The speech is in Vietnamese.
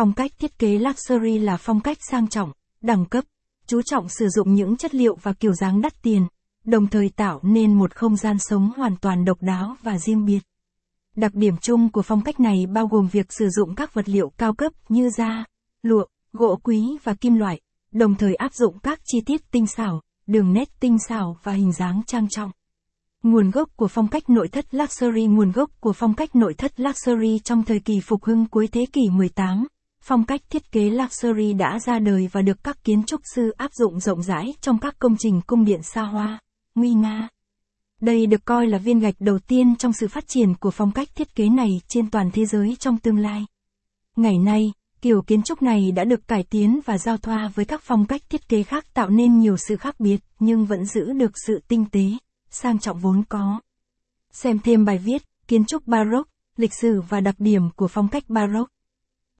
Phong cách thiết kế luxury là phong cách sang trọng, đẳng cấp, chú trọng sử dụng những chất liệu và kiểu dáng đắt tiền, đồng thời tạo nên một không gian sống hoàn toàn độc đáo và riêng biệt. Đặc điểm chung của phong cách này bao gồm việc sử dụng các vật liệu cao cấp như da, lụa, gỗ quý và kim loại, đồng thời áp dụng các chi tiết tinh xảo, đường nét tinh xảo và hình dáng trang trọng. Nguồn gốc của phong cách nội thất luxury Nguồn gốc của phong cách nội thất luxury trong thời kỳ phục hưng cuối thế kỷ 18, phong cách thiết kế luxury đã ra đời và được các kiến trúc sư áp dụng rộng rãi trong các công trình cung điện xa hoa, nguy nga. Đây được coi là viên gạch đầu tiên trong sự phát triển của phong cách thiết kế này trên toàn thế giới trong tương lai. Ngày nay, kiểu kiến trúc này đã được cải tiến và giao thoa với các phong cách thiết kế khác tạo nên nhiều sự khác biệt nhưng vẫn giữ được sự tinh tế, sang trọng vốn có. Xem thêm bài viết, kiến trúc Baroque, lịch sử và đặc điểm của phong cách Baroque.